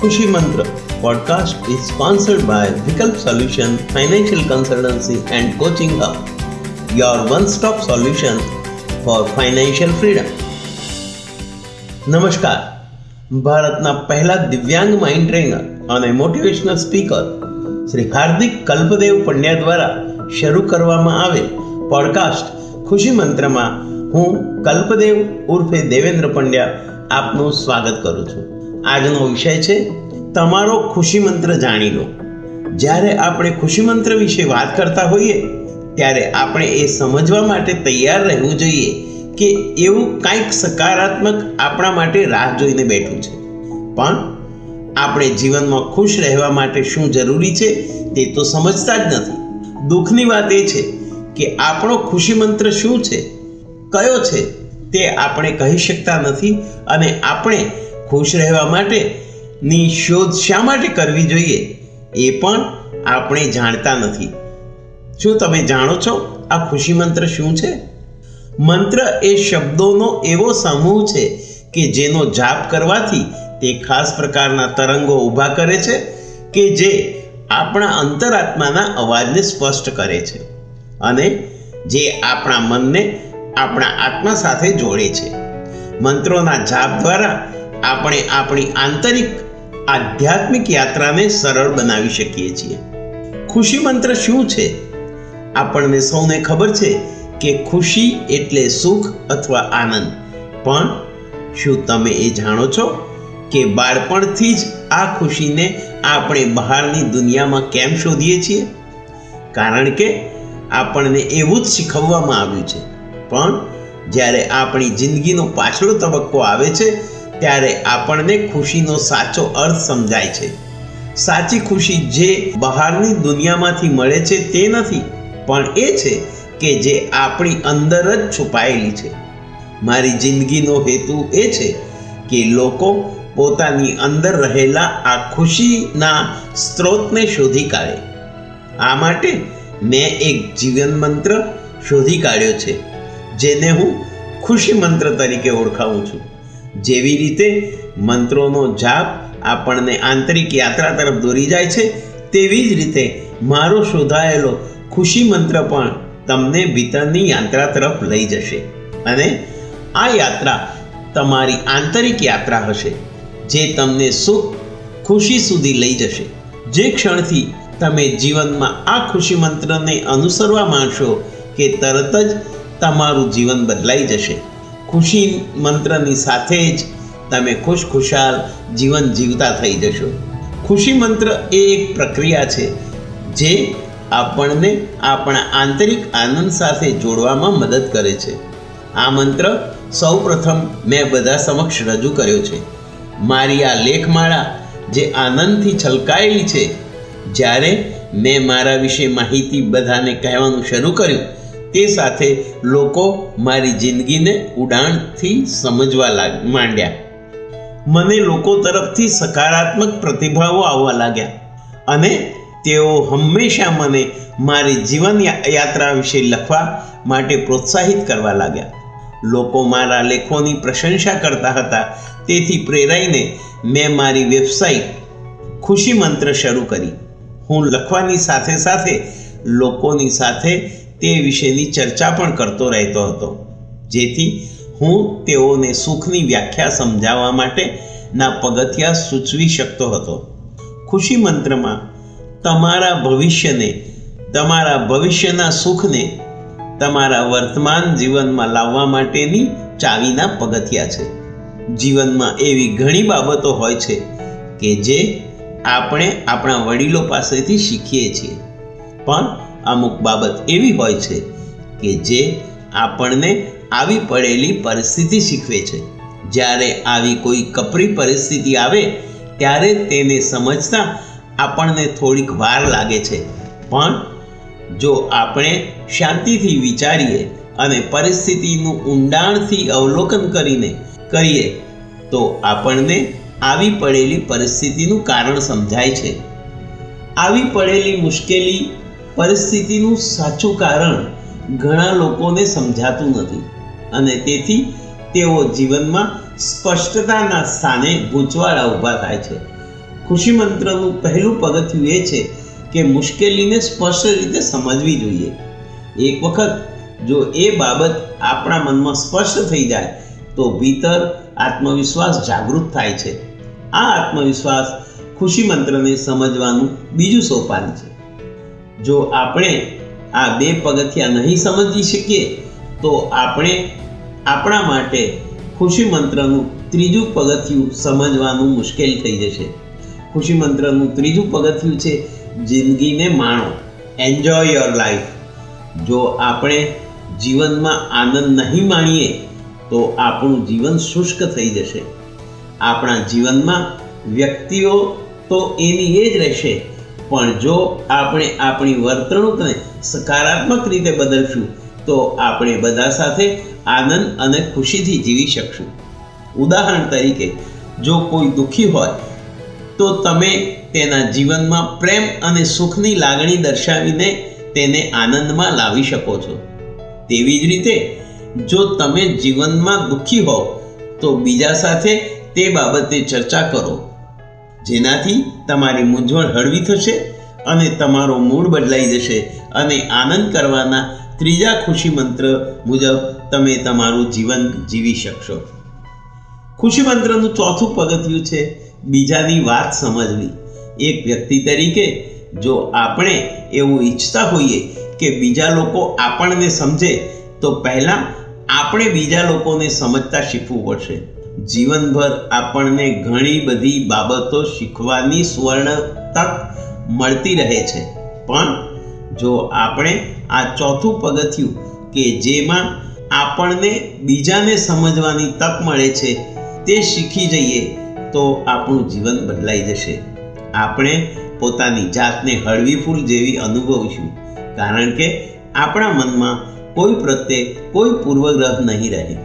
ખુશી મંત્ર podcast is sponsored by Vikalp Solution Financial Consultancy and Coaching Hub, your one-stop solution for financial freedom. નમસ્કાર ભારતના પહેલા દિવ્યાંગ માઇન્ડ ટ્રેનર અને મોટિવેશનલ સ્પીકર શ્રી હાર્દિક કલ્પદેવ પંડ્યા દ્વારા શરૂ કરવામાં આવેલ પોડકાસ્ટ ખુશી મંત્રમાં હું કલ્પદેવ ઉર્ફે દેવેન્દ્ર પંડ્યા આપનું સ્વાગત કરું છું આજનો વિષય છે, તમારો ખુશી મંત્ર જાણી લો. જ્યારે આપણે ખુશી મંત્ર વિશે વાત કરતા હોઈએ, ત્યારે આપણે એ સમજવા માટે તૈયાર રહેવું જોઈએ કે એવું કાંઈક સકારાત્મક આપણા માટે રાહ જોઈને બેઠું છે. પણ આપણે જીવનમાં ખુશ રહેવા માટે શું જરૂરી છે તે તો સમજતા જ નથી. દુઃખની વાત એ છે કે આપણો ખુશી મંત્ર શું છે? કયો છે? તે આપણે કહી શકતા નથી અને આપણે ખુશ રહેવા માટેની શોધ શા માટે કરવી જોઈએ એ પણ આપણે જાણતા નથી. શું તમે જાણો છો આ ખુશી મંત્ર શું છે? મંત્ર એ શબ્દોનો એવો સમૂહ છે કે જેનો જાપ કરવાથી તે ખાસ પ્રકારના તરંગો ઊભા કરે છે કે જે આપણા અંતરાત્માના અવાજને સ્પષ્ટ કરે છે અને જે આપણા મનને આપણા આત્મા સાથે જોડે છે. મંત્રોના જાપ દ્વારા આપણે આપણી આંતરિક આધ્યાત્મિક યાત્રાને સરળ બનાવી શકીએ છીએ. ખુશી મંત્ર શું છે? આપણને સૌને ખબર છે કે ખુશી એટલે સુખ અથવા આનંદ. પણ શું તમે એ જાણો છો કે બાળપણથી જ આ ખુશીને આપણે બહારની દુનિયામાં કેમ શોધીએ છીએ? કારણ કે આપણને એવું જ શીખવવામાં આવ્યું છે. પણ જ્યારે આપણી જિંદગીનો પાછળો તબક્કો આવે છે ત્યારે આપણને ખુશીનો સાચો અર્થ સમજાય છે. સાચી ખુશી જે બહારની દુનિયામાંથી મળે છે તે નથી, પણ એ છે કે જે આપણી અંદર જ છુપાયેલી છે. મારી જિંદગીનો હેતુ એ છે કે લોકો પોતાની અંદર રહેલા આ ખુશીના સ્ત્રોતને શોધી કાઢે. આ માટે મેં એક જીવન મંત્ર શોધી કાઢ્યો છે, જેને હું ખુશી મંત્ર તરીકે ઓળખાવું છું. જેવી રીતે મંત્રોનો જાપ આપણને આંતરિક યાત્રા તરફ દોરી જાય છે, તેવી જ રીતે મારો શોધાયેલો ખુશી મંત્ર પણ તમને ભીતરની યાત્રા તરફ લઈ જશે. અને આ યાત્રા તમારી આંતરિક યાત્રા હશે, જે તમને સુખ, ખુશી સુધી લઈ જશે. જે ક્ષણથી તમે જીવનમાં આ ખુશી મંત્રને અનુસરવા માંડશો કે તરત જ તમારું જીવન બદલાઈ જશે. ખુશી મંત્રની સાથે જ તમે ખુશ ખુશાલ જીવન જીવતા થઈ જશો. ખુશી મંત્ર એ એક પ્રક્રિયા છે જે આપણને આપણા આંતરિક આનંદ સાથે જોડવામાં મદદ કરે છે. આ મંત્ર સૌ પ્રથમ મેં બધા સમક્ષ રજૂ કર્યો છે. મારી આ લેખમાળા જે આનંદથી છલકાયેલી છે, જ્યારે મેં મારા વિશે માહિતી બધાને કહેવાનું શરૂ કર્યું તે સાથે લોકો મારી જિંદગીને ઉડાણથી સમજવા લાગ, માંડ્યા. મને લોકો તરફથી સકારાત્મક પ્રતિભાવો આવવા લાગ્યા અને તેઓ હંમેશા મને મારી જીવન યાત્રા વિશે લખવા માટે પ્રોત્સાહિત કરવા લાગ્યા. લોકો મારા લેખોની પ્રશંસા કરતા હતા, તેથી પ્રેરાઈને મેં મારી વેબસાઇટ ખુશી મંત્ર શરૂ કરી. હું લખવાની સાથે સાથે લોકોની સાથે તે વિશેની ચર્ચા પણ કરતો રહેતો હતો. જેથી હું તેઓને સુખની વ્યાખ્યા સમજાવવા માટે ના પગથિયા સૂચવી શકતો હતો. ખુશી મંત્રમાં, તમારા ભવિષ્યને, તમારા ભવિષ્યના સુખને, તમારા વર્તમાન જીવનમાં લાવવા માટેની ચાવીના પગથિયા છે. જીવનમાં એવી ઘણી બાબતો હોય છે કે જે આપણે આપણા વડીલો પાસેથી શીખીએ છીએ. પણ અમુક બાબત એવી હોય છે કે જે આપણને આવી પડેલી પરિસ્થિતિ શીખવે છે. જ્યારે આવી કોઈ કપરી પરિસ્થિતિ આવે, ત્યારે તેને સમજતા આપણને થોડીક વાર લાગે છે. પણ જો આપણે શાંતિથી વિચારીએ અને પરિસ્થિતિનું ઊંડાણથી અવલોકન કરીને કરીએ, તો આપણને આવી પડેલી પરિસ્થિતિનું કારણ સમજાય છે. આવી પડેલી મુશ્કેલી પરિસ્થિતિનું સાચું કારણ ઘણા લોકોને સમજાતું નથી. અને તેથી તેઓ જીવનમાં સ્પષ્ટતાના સ્થાને ગૂંચવાડા ઊભા થાય છે. ખુશી મંત્રનું પહેલું પગથિયું એ છે કે મુશ્કેલીને સ્પષ્ટ રીતે સમજવી જોઈએ. એક વખત જો એ બાબત આપણા મનમાં સ્પષ્ટ થઈ જાય, તો ભીતર આત્મવિશ્વાસ જાગૃત થાય છે. આ આત્મવિશ્વાસ ખુશી મંત્રને સમજવાનું બીજું સોપાન છે. જો આપણે આ બે પગથિયા નહીં સમજી શકીએ, તો આપણે આપણા માટે ખુશી મંત્રનું ત્રીજું પગથિયું સમજવાનું મુશ્કેલ થઈ જશે. ખુશી મંત્રનું ત્રીજું પગથિયું છે, જિંદગીને માણો. એન્જોય યોર લાઈફ જો આપણે જીવનમાં આનંદ નહીં માણીએ, તો આપણું જીવન શુષ્ક થઈ જશે. આપણા જીવનમાં વ્યક્તિઓ તો એની એ જ રહેશે પણ જો આપણે આપણી વર્તણૂકને સકારાત્મક રીતે બદલશું, તો આપણે બધા સાથે આનંદ અને ખુશીથી જીવી શકશું. ઉદાહરણ તરીકે, જો કોઈ દુઃખી હોય, તો તમે તેના જીવનમાં પ્રેમ અને સુખની લાગણી દર્શાવીને તેને આનંદમાં લાવી શકો છો. તેવી જ રીતે, જો તમે જીવનમાં દુઃખી હોવ, તો બીજા સાથે તે બાબતે ચર્ચા કરો. જેનાથી તમારી મૂંઝવણ હળવી થશે અને તમારો મૂડ બદલાઈ જશે અને આનંદ કરવાના ત્રીજા ખુશી મંત્ર મુજબ તમે તમારું જીવન જીવી શકશો. ખુશી મંત્રનું ચોથું પગથિયું છે બીજાની વાત સમજવી. એક વ્યક્તિ તરીકે જો આપણે એવું ઈચ્છતા હોઈએ કે બીજા લોકો આપણને સમજે, તો પહેલાં આપણે બીજા લોકોને સમજતા શીખવું પડશે. જીવનભર આપણને ઘણી બધી બાબતો શીખવાની સુવર્ણ તક મળતી રહે છે. પણ જો આપણે આ ચોથું પગથિયું કે જેમાં આપણને બીજાને સમજવાની તક મળે છે તે શીખી જઈએ તો આપણું જીવન બદલાઈ જશે. આપણે પોતાની જાતને હળવી ફૂલ જેવી અનુભવીશું, કારણ કે આપણા મનમાં કોઈ પ્રત્યે કોઈ પૂર્વગ્રહ નહીં રહે.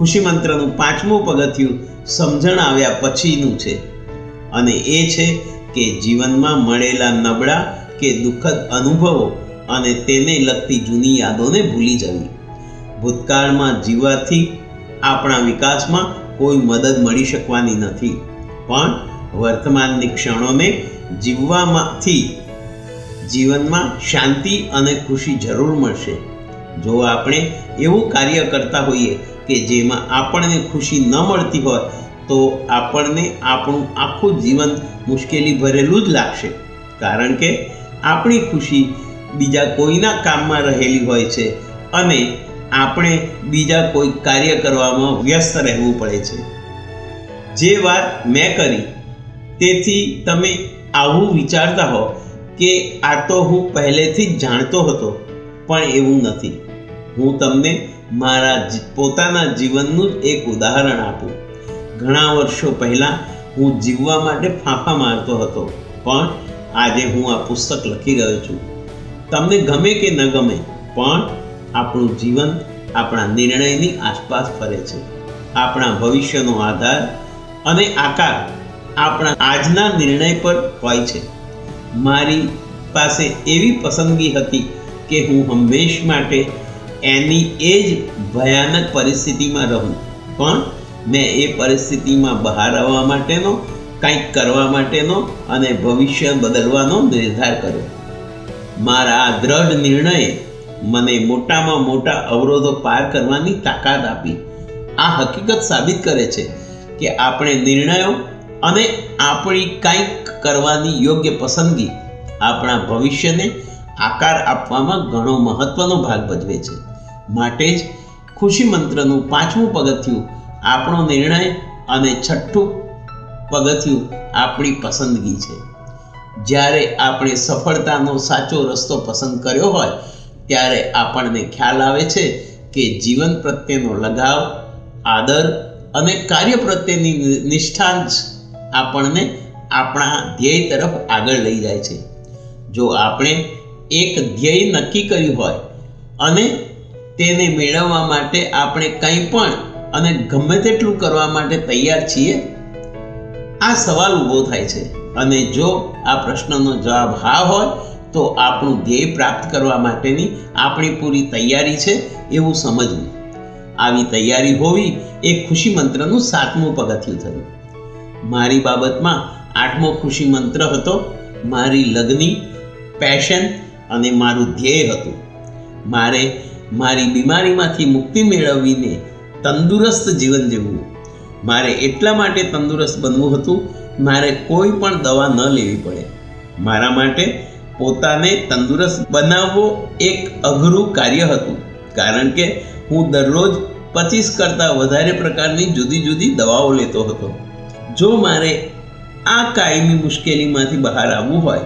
ખુશી મંત્રનું પાંચમું પગથિયું સમજણ આવ્યા પછીનું છે. અને એ છે કે જીવનમાં મળેલા નબળા કે દુઃખદ અનુભવો અને તેને લગતી જૂની યાદોને ભૂલી જવી. ભૂતકાળમાં જીવવાથી આપણા વિકાસમાં કોઈ મદદ મળી શકવાની નથી. પણ વર્તમાનની ક્ષણોને જીવવામાંથી જીવનમાં શાંતિ અને ખુશી જરૂર મળશે. જો આપણે એવું કાર્ય કરતા હોઈએ કે જેમાં આપણને ખુશી ન મળતી હોય, તો આપણને આપણું આખું જીવન મુશ્કેલી ભરેલું જ લાગશે. કારણ કે આપણી ખુશી બીજા કોઈના કામમાં રહેલી હોય છે અને આપણે બીજા કોઈ કાર્ય કરવામાં વ્યસ્ત રહેવું પડે છે. જે વાત મેં કરી, તેથી તમે આવું વિચારતા હો કે આ તો હું પહેલેથી જ જાણતો હતો, પણ એવું નથી. હું તમને મારા પોતાના જીવનનું જ એક ઉદાહરણ આપું. ઘણા વર્ષો પહેલાં હું જીવવા માટે ફાંફા મારતો હતો, પણ આજે હું આ પુસ્તક લખી રહ્યો છું. તમને ગમે કે ન ગમે, પણ આપણું જીવન આપણા નિર્ણયની આસપાસ ફરે છે. આપણા ભવિષ્યનો આધાર અને આકાર આપણા આજના નિર્ણય પર હોય છે. મારી પાસે એવી પસંદગી હતી કે હું હંમેશ માટે એની એ જ ભયાનક પરિસ્થિતિમાં રહું. પણ મેં એ પરિસ્થિતિમાં બહાર આવવા માટેનો, કંઈક કરવા માટેનો અને ભવિષ્ય બદલવાનો નિર્ધાર કર્યો. મારા આ દ્રઢ નિર્ણયે મને મોટામાં મોટા અવરોધો પાર કરવાની તાકાત આપી. આ હકીકત સાબિત કરે છે કે આપણે નિર્ણયો અને આપણી કંઈક કરવાની યોગ્ય પસંદગી આપણા ભવિષ્યને આકાર આપવામાં ઘણો મહત્વનો ભાગ ભજવે છે. માટે જ ખુશી મંત્રનું પાંચમું પગથિયું આપણો નિર્ણય અને છઠ્ઠું પગથિયું આપણી પસંદગી છે. જ્યારે આપણે સફળતાનો સાચો રસ્તો પસંદ કર્યો હોય, ત્યારે આપણને ખ્યાલ આવે છે કે જીવન પ્રત્યેનો લગાવ, આદર અને કાર્ય પ્રત્યેની નિષ્ઠા જ આપણને આપણા ધ્યેય તરફ આગળ લઈ જાય છે. જો આપણે એક ધ્યેય નક્કી કર્યું હોય અને તેને મેળવવા માટે આપણે કંઈ પણ અને ગમે તેટલું કરવા માટે તૈયાર છીએ? આ સવાલ ઊભો થાય છે. અને જો આ પ્રશ્નનો જવાબ હા હોય, તો આપણું ધ્યેય પ્રાપ્ત કરવા માટેની આપણી પૂરી તૈયારી છે એવું સમજવું. આવી તૈયારી હોવી એ ખુશી મંત્રનું સાતમું પગથિયું થયું. મારી બાબતમાં આઠમો ખુશી મંત્ર હતો, મારી લગ્ની પેશન અને મારું ધ્યેય હતું. મારે મારી બીમારીમાંથી મુક્તિ મેળવીને તંદુરસ્ત જીવન જીવવું. મારે એટલા માટે તંદુરસ્ત બનવું હતું, મારે કોઈ પણ દવા ન લેવી પડે. મારા માટે પોતાને તંદુરસ્ત બનાવવો એક અઘરું કાર્ય હતું, કારણ કે હું દરરોજ પચીસ કરતાં વધારે પ્રકારની જુદી જુદી દવાઓ લેતો હતો. જો મારે આ કાયમી મુશ્કેલીમાંથી બહાર આવવું હોય,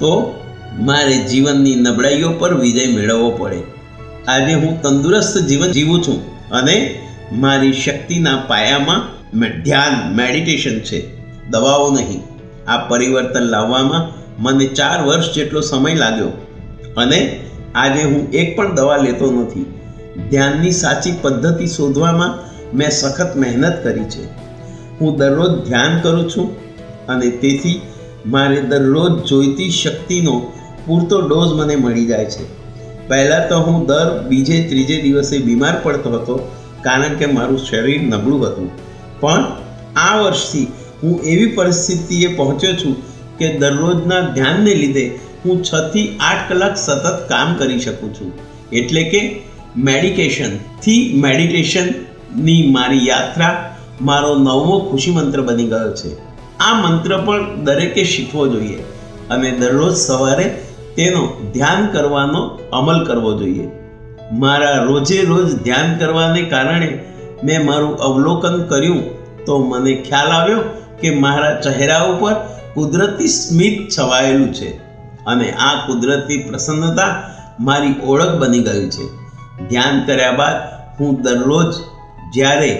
તો મારે જીવનની નબળાઈઓ પર વિજય મેળવવો પડે. આજે હું તંદુરસ્ત જીવન જીવું છું અને મારી શક્તિના પાયામાં ધ્યાન મેડિટેશન છે. દવાઓ નહીં. આ પરિવર્તન લાવવામાં મને ચાર વર્ષ જેટલો સમય લાગ્યો અને આજે હું એક પણ દવા લેતો નથી. ધ્યાનની સાચી પદ્ધતિ શોધવામાં મેં સખત મહેનત કરી છે. હું દરરોજ ધ્યાન કરું છું અને તેથી મારે દરરોજ જોઈતી શક્તિનો પૂરતો ડોઝ મને મળી જાય છે. પહેલાં તો હું દર બીજે, ત્રીજે દિવસે બીમાર પડતો હતો, કારણ કે મારું શરીર નબળું હતું. પણ આ વર્ષથી હું એવી પરિસ્થિતિએ પહોંચ્યો છું કે દરરોજના ધ્યાનને લીધે હું છ થી આઠ કલાક સતત કામ કરી શકું છું. એટલે કે મેડિકેશનથી મેડિટેશનની મારી યાત્રા, મારો નવમો ખુશી મંત્ર બની ગયો છે. આ મંત્ર પણ દરેકે શીખવો જોઈએ. અને દરરોજ સવારે તેનો ધ્યાન કરવાનો અમલ કરવો જોઈએ. મારા રોજે રોજ ધ્યાન કરવાને કારણે મેં મારું અવલોકન કર્યું તો મને ખ્યાલ આવ્યો કે મારા ચહેરા ઉપર કુદરતી સ્મિત છવાયેલું છે અને આ કુદરતી પ્રસન્નતા મારી ઓળખ બની ગઈ છે. ધ્યાન કર્યા બાદ હું દરરોજ જ્યારે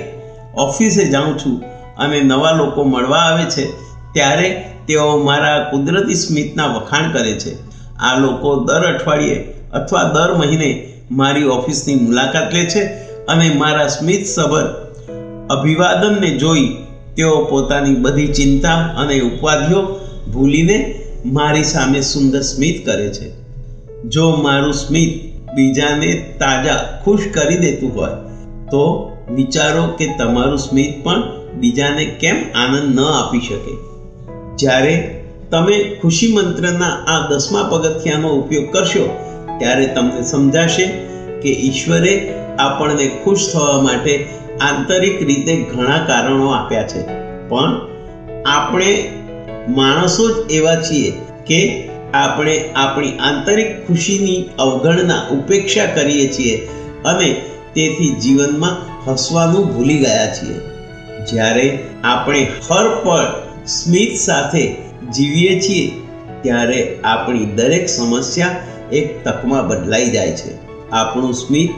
ઓફિસે જાઉં છું અને નવા લોકો મળવા આવે છે, ત્યારે તેઓ મારા કુદરતી સ્મિતના વખાણ કરે છે. આ લોકો દર અઠવાડિયે અથવા દર મહિને મારી ઓફિસની મુલાકાત લે છે અને મારા સ્મિત સભર અભિવાદનને જોઈ તેઓ પોતાની બધી ચિંતા અને ઉપાધિઓ ભૂલીને મારી સામે સુંદર સ્મિત કરે છે. જો મારું સ્મિત બીજાને તાજા, ખુશ કરી દેતું હોય, તો વિચારો કે તમારું સ્મિત પણ બીજાને કેમ આનંદ ન આપી શકે? જ્યારે તમે ખુશી મંત્રના આ દસમા પગથિયાનો ઉપયોગ કરશો, ત્યારે તમને સમજાશે કે ઈશ્વરે આપણને ખુશ થવા માટે આંતરિક રીતે ઘણા કારણો આપ્યા છે. પણ આપણે માણસો જ એવા છીએ કે આપણે આપણી આંતરિક ખુશીની અવગણના ઉપેક્ષા કરીએ છીએ અને તેથી જીવનમાં હસવાનું ભૂલી ગયા છીએ. જ્યારે આપણે હર પળ સ્મિત સાથે જીવીએ છીએ, ત્યારે આપણી દરેક સમસ્યા એક તકમાં બદલાઈ જાય છે. આપણું સ્મિત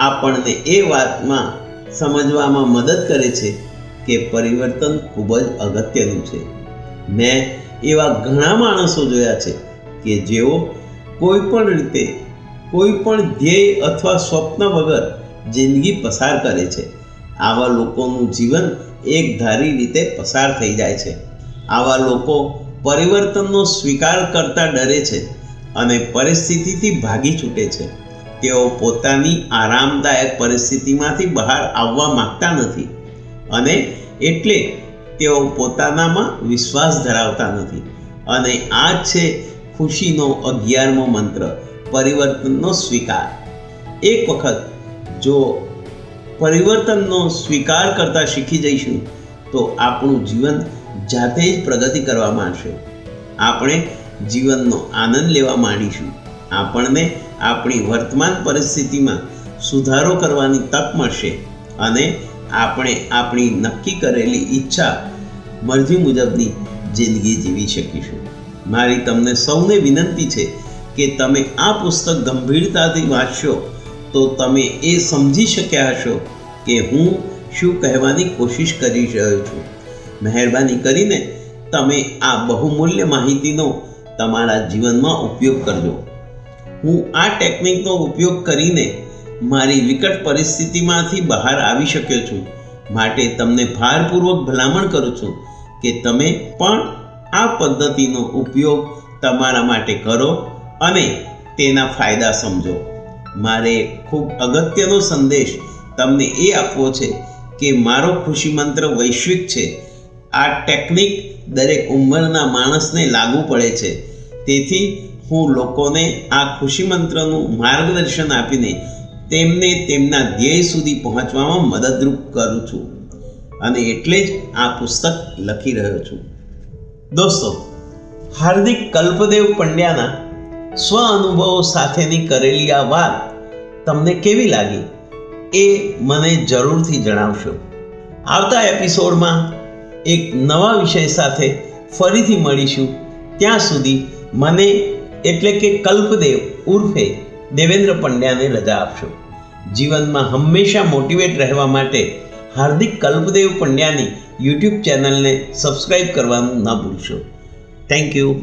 આપણને એ વાતમાં સમજવામાં મદદ કરે છે કે પરિવર્તન ખૂબ જ અગત્યનું છે. મેં એવા ઘણા માણસો જોયા છે કે જેઓ કોઈ પણ રીતે કોઈ પણ ધ્યેય અથવા સ્વપ્ન વગર જિંદગી પસાર કરે છે. આવા લોકોનું જીવન એકધારી રીતે પસાર થઈ જાય છે. આવા લોકો પરિવર્તનનો સ્વીકાર કરતા ડરે છે અને પરિસ્થિતિથી ભાગી છૂટે છે. તેઓ પોતાની આરામદાયક પરિસ્થિતિમાંથી બહાર આવવા માંગતા નથી અને એટલે તેઓ પોતાનામાં વિશ્વાસ ધરાવતા નથી. અને આ છે ખુશીનો અગિયારમો મંત્ર, પરિવર્તનનો સ્વીકાર. એક વખત જો પરિવર્તનનો સ્વીકાર કરતા શીખી જઈશું, તો આપણું જીવન જાતે જ પ્રગતિ કરવા માંડશે. આપણે જીવનનો આનંદ લેવા માંડીશું. આપણને આપણી વર્તમાન પરિસ્થિતિમાં સુધારો કરવાની તક મળશે અને આપણે આપણી નક્કી કરેલી ઈચ્છા મરજી મુજબની જિંદગી જીવી શકીશું. મારી તમને સૌને વિનંતી છે કે તમે આ પુસ્તક ગંભીરતાથી વાંચશો તો તમે એ સમજી શક્યા હશો કે હું શું કહેવાની કોશિશ કરી રહ્યો છું. મહેરબાની કરીને તમે આ બહુમૂલ્ય માહિતીનો તમારા જીવનમાં ઉપયોગ કરજો. હું આ ટેકનિકનો ઉપયોગ કરીને મારી વિકટ પરિસ્થિતિમાંથી બહાર આવી શક્યો છું. માટે તમને ભારપૂર્વક ભલામણ કરું છું કે તમે પણ આ પદ્ધતિનો ઉપયોગ તમારા માટે કરો અને તેના ફાયદા સમજો. મારે ખૂબ અગત્યનો સંદેશ તમને એ આપવો છે કે મારો ખુશી મંત્ર વૈશ્વિક છે. આ ટેકનિક દરેક ઉંમરના માણસને લાગુ પડે છે. તેથી હું લોકોને આ ખુશી મંત્રનું માર્ગદર્શન આપીને તેમને તેમના ધ્યેય સુધી પહોંચવામાં મદદરૂપ કરું છું. અને એટલે જ આ પુસ્તક લખી રહ્યો છું. દોસ્તો, હાર્દિક કલ્પદેવ પંડ્યાના સ્વ અનુભવો સાથેની કરેલી આ વાત તમને કેવી લાગી એ મને જરૂરથી જણાવશો. આવતા એપિસોડમાં એક નવા વિષય સાથે ફરીથી મળીશું. ત્યાં સુધી મને એટલે કે કલ્પદેવ ઉર્ફે દેવેન્દ્ર પંડ્યાને રજા આપશો. જીવનમાં હંમેશા મોટિવેટ રહેવા માટે હાર્દિક કલ્પદેવ પંડ્યાની યુટ્યુબ ચેનલને સબસ્ક્રાઈબ કરવાનું ન ભૂલશો. Thank you